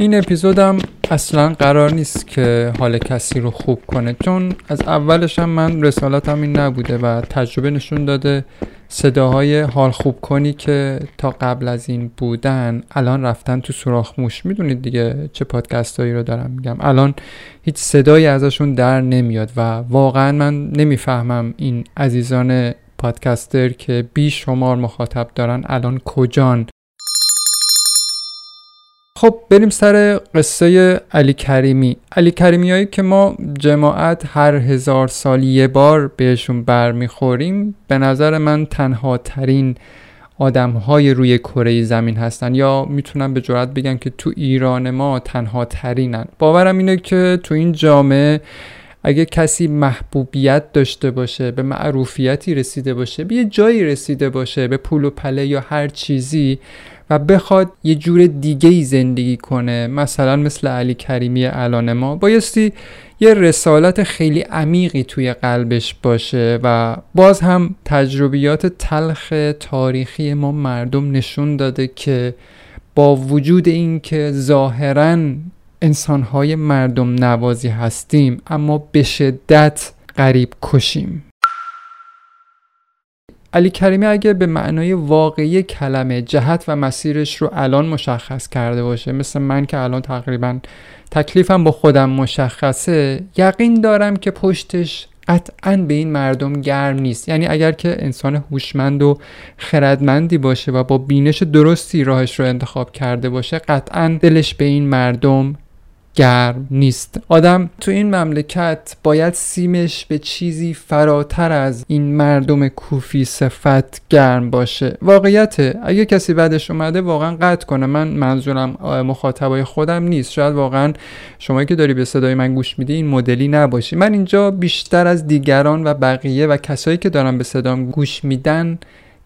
این اپیزودم اصلا قرار نیست که حال کسی رو خوب کنه چون از اولش هم من رسالتم این نبوده و تجربه نشون داده صداهای حال خوب کنی که تا قبل از این بودن الان رفتن تو سوراخ موش. می‌دونید دیگه چه پادکست هایی رو دارم میگم. الان هیچ صدایی ازشون در نمیاد و واقعا من نمی‌فهمم این عزیزان پادکستر که بی شمار مخاطب دارن الان کجان. خب بریم سر قصه علی کریمی. علی کریمی هایی که ما جماعت هر هزار سال یه بار بهشون برمیخوریم به نظر من تنها ترین آدم های روی کره زمین هستن. یا می‌تونم به جرات بگم که تو ایران ما تنها ترینن باورم اینه که تو این جامعه اگه کسی محبوبیت داشته باشه به معروفیتی رسیده باشه به یه جایی رسیده باشه به پول و پله یا هر چیزی و بخواد یه جور دیگه ای زندگی کنه مثلا مثل علی کریمی الان ما. بایستی یه رسالت خیلی عمیقی توی قلبش باشه و باز هم تجربیات تلخ تاریخی ما مردم نشون داده که با وجود اینکه ظاهرا انسانهای مردم نوازی هستیم اما به شدت غریب کشیم. علی کریمی اگه به معنای واقعی کلمه جهت و مسیرش رو الان مشخص کرده باشه مثل من که الان تقریبا تکلیفم با خودم مشخصه یقین دارم که پشتش قطعا به این مردم گرم نیست. یعنی اگر که انسان هوشمند و خردمندی باشه و با بینش درستی راهش رو انتخاب کرده باشه قطعا دلش به این مردم گرم نیست. آدم تو این مملکت باید سیمش به چیزی فراتر از این مردم کوفی صفت گرم باشه. واقعیته. اگه کسی بعدش اومده واقعا قطع کنه. من منظورم مخاطبای خودم نیست. شاید واقعا شما که داری به صدای من گوش میدی این مدلی نباشی. من اینجا بیشتر از دیگران و بقیه و کسایی که دارم به صدام گوش میدن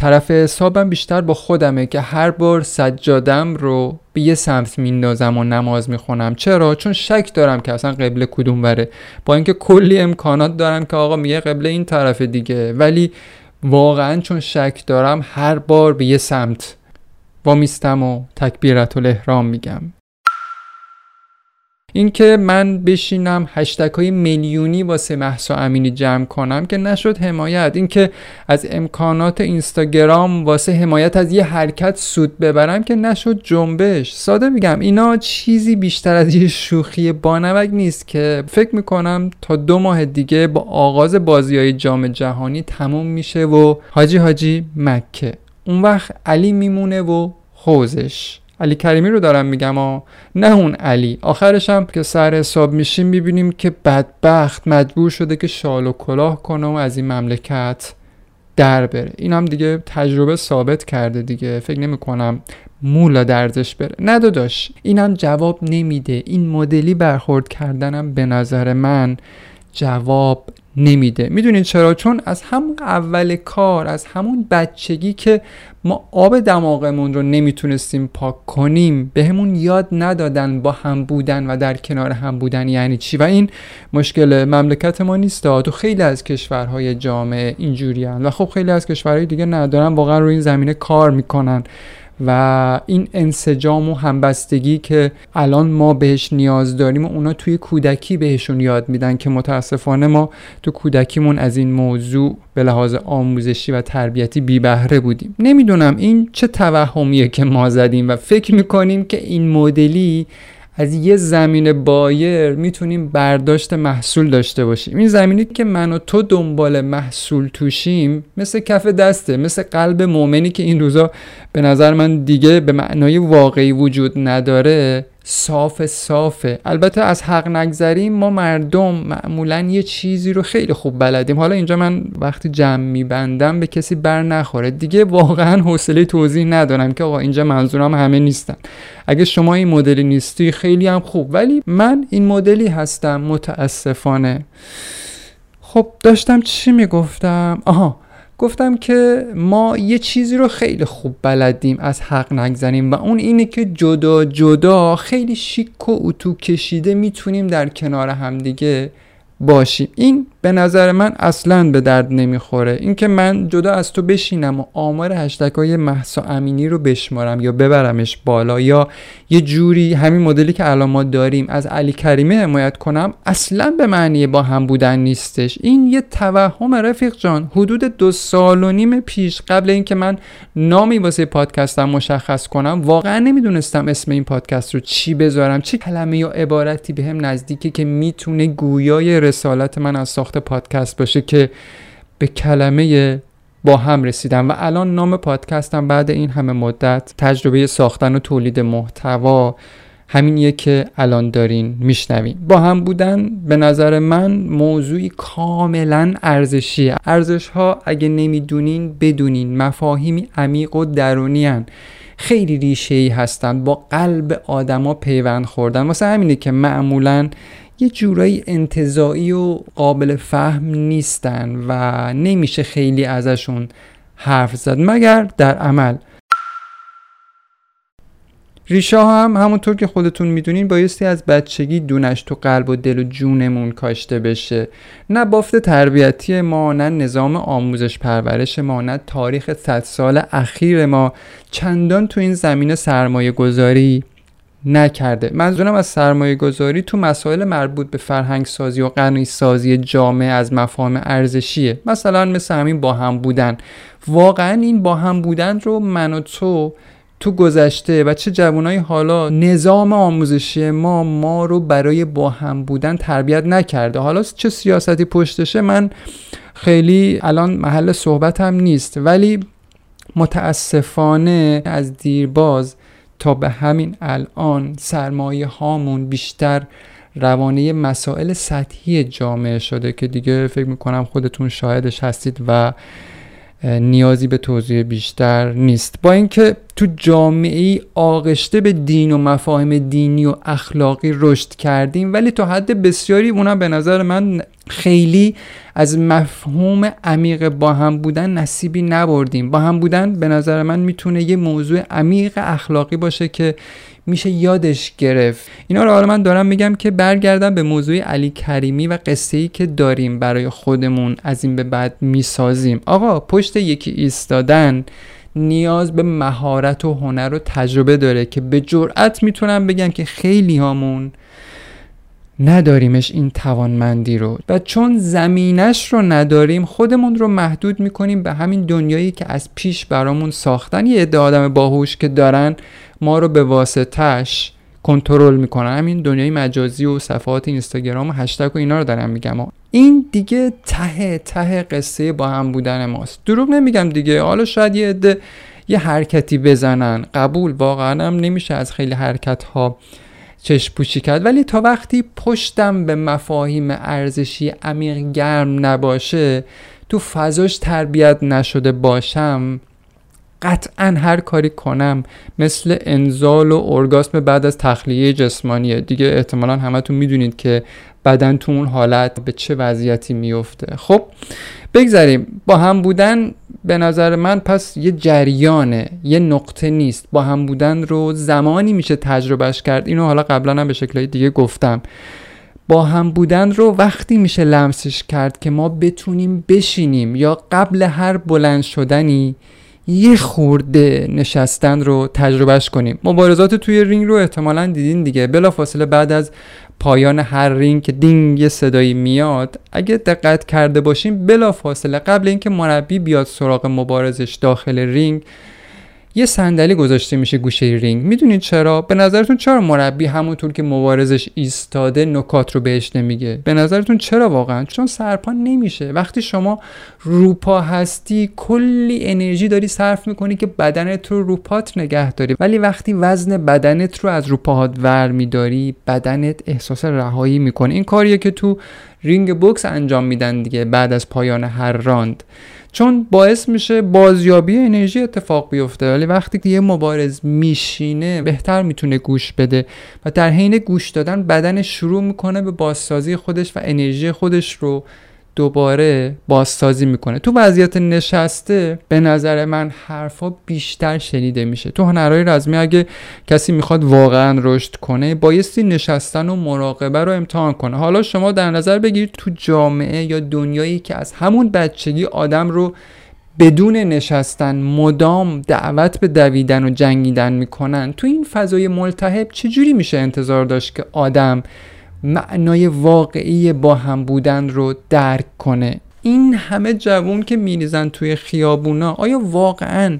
طرف حسابم بیشتر با خودمه که هر بار سجادم رو به یه سمت میندازم و نماز می‌خونم. چرا؟ چون شک دارم که اصلا قبله کدوم بره با اینکه کلی امکانات دارم که آقا میگه قبله این طرف دیگه. ولی واقعا چون شک دارم هر بار به یه سمت وامیستم و تکبیرت الاحرام میگم. اینکه من بشینم هشتک های میلیونی واسه محسا امینی جمع کنم که نشد حمایت. اینکه از امکانات اینستاگرام واسه حمایت از یه حرکت سود ببرم که نشد جنبش. ساده میگم اینا چیزی بیشتر از یه شوخی بانمک نیست که فکر می‌کنم تا دو ماه دیگه با آغاز بازی های جام جهانی تموم میشه و حاجی حاجی مکه. اون وقت علی میمونه و حوزش. علی کریمی رو دارم میگم و نه اون علی. آخرش هم که سر حساب میشیم می‌بینیم که بدبخت مجبور شده که شال و کلاه کنه و از این مملکت در بره. این هم دیگه تجربه ثابت کرده دیگه. فکر نمی کنم مولا درزش بره. نه داداش اینم جواب نمیده. این مدلی برخورد کردنم به نظر من جواب نمیده. می‌دونید چرا؟ چون از همون اول کار از همون بچگی که ما آب دماغمون رو نمی‌تونستیم پاک کنیم به همون یاد ندادن با هم بودن و در کنار هم بودن یعنی چی؟ و این مشکل مملکت ما نیست تو خیلی از کشورهای جامعه اینجوری و خب خیلی از کشورهای دیگه ندارن واقعا روی این زمینه کار می‌کنن. و این انسجام و همبستگی که الان ما بهش نیاز داریم و اونا توی کودکی بهشون یاد میدن که متاسفانه ما تو کودکیمون از این موضوع به لحاظ آموزشی و تربیتی بی بهره بودیم. نمی‌دونم این چه توهمیه که ما زدیم و فکر می‌کنیم که این مدلی از یه زمین بایر می‌تونیم برداشت محصول داشته باشیم. این زمینی که من و تو دنبال محصول توشیم مثل کف دسته مثل قلب مؤمنی که این روزا به نظر من دیگه به معنای واقعی وجود نداره صاف صافه. البته از حق نگذریم ما مردم معمولا یه چیزی رو خیلی خوب بلدیم. حالا اینجا من وقتی جمع میبندم به کسی بر نخوره. دیگه واقعا حوصله توضیح ندارم که آقا اینجا منظورم همه نیستن. اگه شما این مدلی نیستی خیلی هم خوب. ولی من این مدلی هستم متاسفانه. خب داشتم چی می‌گفتم؟ آها گفتم که ما یه چیزی رو خیلی خوب بلدیم از حق نگذنیم و اون اینه که جدا جدا خیلی شیک و اتو کشیده می‌تونیم در کنار همدیگه باشیم. این به نظر من اصلا به درد نمی‌خوره. اینکه من جدا از تو بشینم و آمار هشتگ های محسا امینی رو بشمارم یا ببرمش بالا یا یه جوری همین مدلی که الان ما داریم از علی کریمه حمایت کنم اصلا به معنی با هم بودن نیستش. این یه توهم رفیق جان. حدود دو سال و نیم پیش قبل اینکه من نامی واسه پادکستم مشخص کنم واقعا نمی‌دونستم اسم این پادکست رو چی بذارم چه کلمه یا عبارتی به هم نزدیکه که می‌تونه گویای رسالت من از ساخت پادکست باشه که به کلمه با هم رسیدم و الان نام پادکستم بعد این همه مدت تجربه ساختن و تولید محتوا همینیه که الان دارین میشنوین. با هم بودن به نظر من موضوعی کاملا ارزشیه. ارزش ها اگه نمی‌دونین بدونین مفاهیمی عمیق و درونی هن. خیلی ریشه ای هستن. با قلب آدما پیوند خوردن. واسه همینه که معمولا یه جورایی انتظایی و قابل فهم نیستن و نمیشه خیلی ازشون حرف زد. مگر در عمل. ریشه ها هم همونطور که خودتون می‌دونین بایستی از بچگی دونش تو قلب و دل و جونمون کاشته بشه. نه بافت تربیتی ما نه نظام آموزش پرورش ما نه تاریخ صد سال اخیر ما. چندان تو این زمین سرمایه گذاری نکرده. منظورم از سرمایه گذاری تو مسائل مربوط به فرهنگ سازی و قنی سازی جامعه از مفاهیم ارزشیه. مثلا مثل همین با هم بودن. واقعا این با هم بودن رو من و تو تو گذشته و چه جوانای حالا نظام آموزشی ما ما رو برای با هم بودن تربیت نکرده. حالا چه سیاستی پشتشه من خیلی الان محل صحبتم نیست. ولی متاسفانه از دیرباز تا به همین الان سرمایه هامون بیشتر روانه مسائل سطحی جامعه شده که دیگه فکر می‌کنم خودتون شاهدش هستید و نیازی به توضیح بیشتر نیست. با اینکه تو جامعه ای آغشته به دین و مفاهیم دینی و اخلاقی رشد کردیم ولی تا حد بسیاری اونم به نظر من خیلی از مفهوم عمیق با هم بودن نصیبی نبردیم. با هم بودن به نظر من می‌تونه یه موضوع عمیق اخلاقی باشه که میشه یادش گرفت. اینا رو حالا من دارم میگم که برگردم به موضوع علی کریمی و قصه ای که داریم برای خودمون از این به بعد می‌سازیم. آقا پشت یکی ایستادن نیاز به مهارت و هنر و تجربه داره که به جرأت می‌تونم بگم که خیلی هامون نداریمش این توانمندی رو. و چون زمینش رو نداریم خودمون رو محدود می‌کنیم به همین دنیایی که از پیش برامون ساختن. یه عده آدم باهوش که دارن ما رو به واسطش کنترل می‌کنن. همین دنیای مجازی و صفحات اینستاگرام و هشتگ و اینا رو دارم میگم. این دیگه ته ته قصه با هم بودن ماست. دروغ نمیگم دیگه. حالا شاید یه عده یه حرکتی بزنن. قبول واقعا هم نمیشه از خیلی حرکت ها چشم پوشی کرد. ولی تا وقتی پشتم به مفاهیم ارزشی عمیق گرم نباشه تو فضاش تربیت نشده باشم قطعا هر کاری کنم مثل انزال و ارگاسم بعد از تخلیه جسمانیه. دیگه احتمالا همتون می‌دونید که بدن تو اون حالت به چه وضعیتی میفته خب بگذاریم با هم بودن به نظر من پس یه جریانه یه نقطه نیست. با هم بودن رو زمانی میشه تجربهش کرد. اینو حالا قبلا هم به شکلهای دیگه گفتم. با هم بودن رو وقتی میشه لمسش کرد که ما بتونیم بشینیم یا قبل هر بلند شدنی یه خورده نشستن رو تجربهش کنیم. مبارزات توی رینگ رو احتمالا دیدین دیگه. بلا فاصله بعد از پایان هر رینگ که دینگ یه صدایی میاد اگه دقت کرده باشیم بلافاصله قبل اینکه مربی بیاد سراغ مبارزش داخل رینگ یه صندلی گذاشته میشه گوشه رینگ. می‌دونید چرا؟ به نظرتون چرا مربی همونطور که مبارزش ایستاده نکات رو بهش نمیگه؟ به نظرتون چرا واقعا؟ چون سرپا نمیشه. وقتی شما روپا هستی کلی انرژی داری صرف می‌کنی که بدنت رو روپات نگه داری. ولی وقتی وزن بدنت رو از رو پاهات ور میداری بدنت احساس رهایی می‌کنه. این کاریه که تو رینگ بوکس انجام میدن دیگه بعد از پایان هر راند. چون باعث میشه بازیابی انرژی اتفاق بیفته. ولی وقتی که یه مبارز میشینه بهتر می‌تونه گوش بده و در حین گوش دادن بدن شروع می‌کنه به بازسازی خودش و انرژی خودش رو دوباره بازسازی می‌کنه. تو وضعیت نشسته به نظر من حرفا بیشتر شنیده میشه. تو هنرهای رزمی اگه کسی می‌خواد واقعا رشد کنه بایستی نشستن و مراقبه رو امتحان کنه. حالا شما در نظر بگیرید تو جامعه یا دنیایی که از همون بچگی آدم رو بدون نشستن مدام دعوت به دویدن و جنگیدن می‌کنن تو این فضای ملتهب چجوری میشه انتظار داشت که آدم معنای واقعی با هم بودن رو درک کنه. این همه جوون که میریزن توی خیابونا آیا واقعا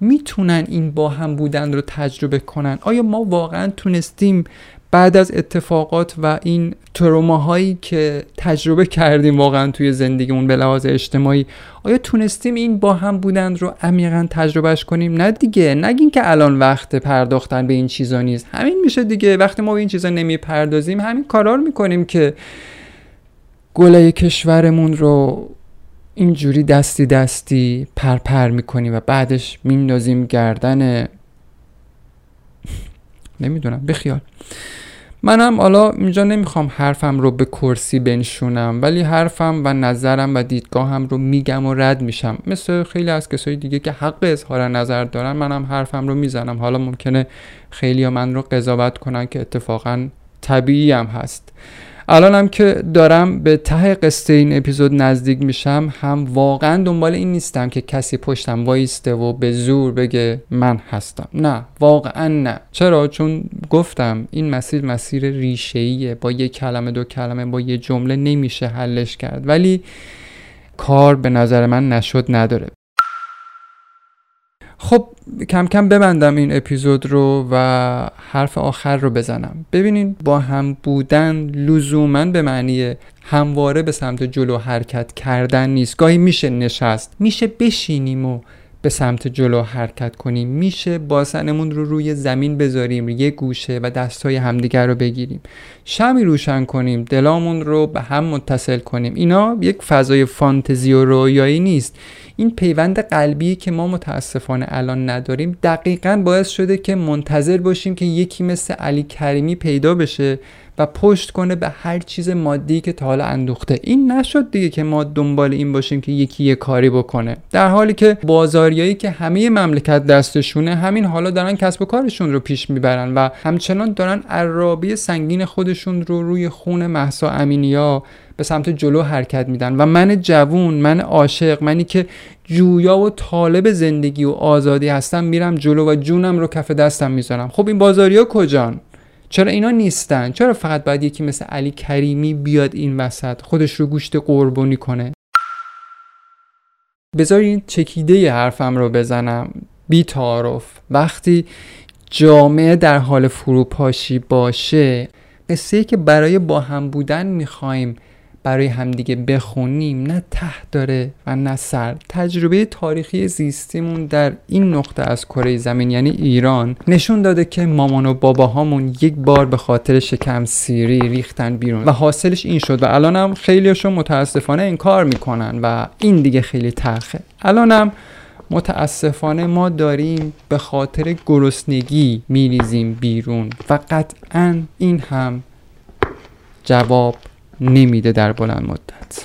می‌تونن این با هم بودن رو تجربه کنن؟ آیا ما واقعا تونستیم بعد از اتفاقات و این تروماهایی که تجربه کردیم واقعا توی زندگیمون به لحاظ اجتماعی آیا تونستیم این با هم بودن رو عمیقا تجربهش کنیم؟ نه دیگه نگین که الان وقت پرداختن به این چیزا نیست. همین میشه دیگه. وقتی ما به این چیزا نمی‌پردازیم همین کارا رو می‌کنیم که گله کشورمون رو اینجوری دستی دستی پرپر می‌کنیم و بعدش میندازیم گردن نمی‌دونم بخیال. منم حالا اینجا نمی‌خوام حرفم رو به کرسی بنشونم ولی حرفم و نظرم و دیدگاهم رو میگم و رد میشم. مثل خیلی از کسایی دیگه که حق اظهار نظر دارن منم حرفم رو می‌زنم. حالا ممکنه خیلی من رو قضاوت کنن که اتفاقا طبیعی هم هست. الانم که دارم به ته قصه این اپیزود نزدیک میشم هم واقعا دنبال این نیستم که کسی پشتم وایسته و به زور بگه من هستم. نه واقعا نه. چرا؟ چون گفتم این مسیر مسیر ریشه‌ایه. با یه کلمه دو کلمه با یه جمله نمیشه حلش کرد. ولی کار به نظر من نشد نداره. خب کم کم ببندم این اپیزود رو و حرف آخر رو بزنم. ببینین با هم بودن لزوما به معنی همواره به سمت جلو حرکت کردن نیست. گاهی میشه نشست میشه بشینیم و به سمت جلو حرکت کنیم. میشه باسنمون رو روی زمین بذاریم یه گوشه و دستای همدیگر رو بگیریم. شمی روشن کنیم دلامون رو به هم متصل کنیم. اینا یک فضای فانتزی و رویایی نیست. این پیوند قلبی که ما متاسفانه الان نداریم. دقیقا باعث شده که منتظر باشیم که یکی مثل علی کریمی پیدا بشه. و پشت کنه به هر چیز مادی که تا حالا اندوخته. این نشد دیگه که ما دنبال این باشیم که یکی یه کاری بکنه. در حالی که بازاریایی که همه مملکت دستشونه همین حالا دارن کسب و کارشون رو پیش می‌برن و همچنان دارن عرابی سنگین خودشون رو روی خون محسا امینیا به سمت جلو حرکت میدن. و من جوون من عاشق منی که جویا و طالب زندگی و آزادی هستم میرم جلو و جونم رو کف دستم می‌ذارم. خب این بازاریا کجان؟ چرا اینا نیستن؟ چرا فقط باید یکی مثل علی کریمی بیاد این وسط خودش رو گوشت قربانی کنه؟ بذارین چکیده حرفم رو بزنم. بی تعارف. وقتی جامعه در حال فروپاشی باشه قصه که برای با هم بودن می‌خوایم برای همدیگه بخونیم نه ته داره و نه سر. تجربه تاریخی زیستیمون در این نقطه از کره زمین یعنی ایران نشون داده که مامان و باباهامون یک بار به خاطر شکم سیری ریختن بیرون و حاصلش این شد و الانم خیلیشون متاسفانه این کار می‌کنن و این دیگه خیلی تلخه. الانم متاسفانه ما داریم به خاطر گرسنگی میریزیم بیرون و قطعا این هم جواب نمیده در بلند مدت.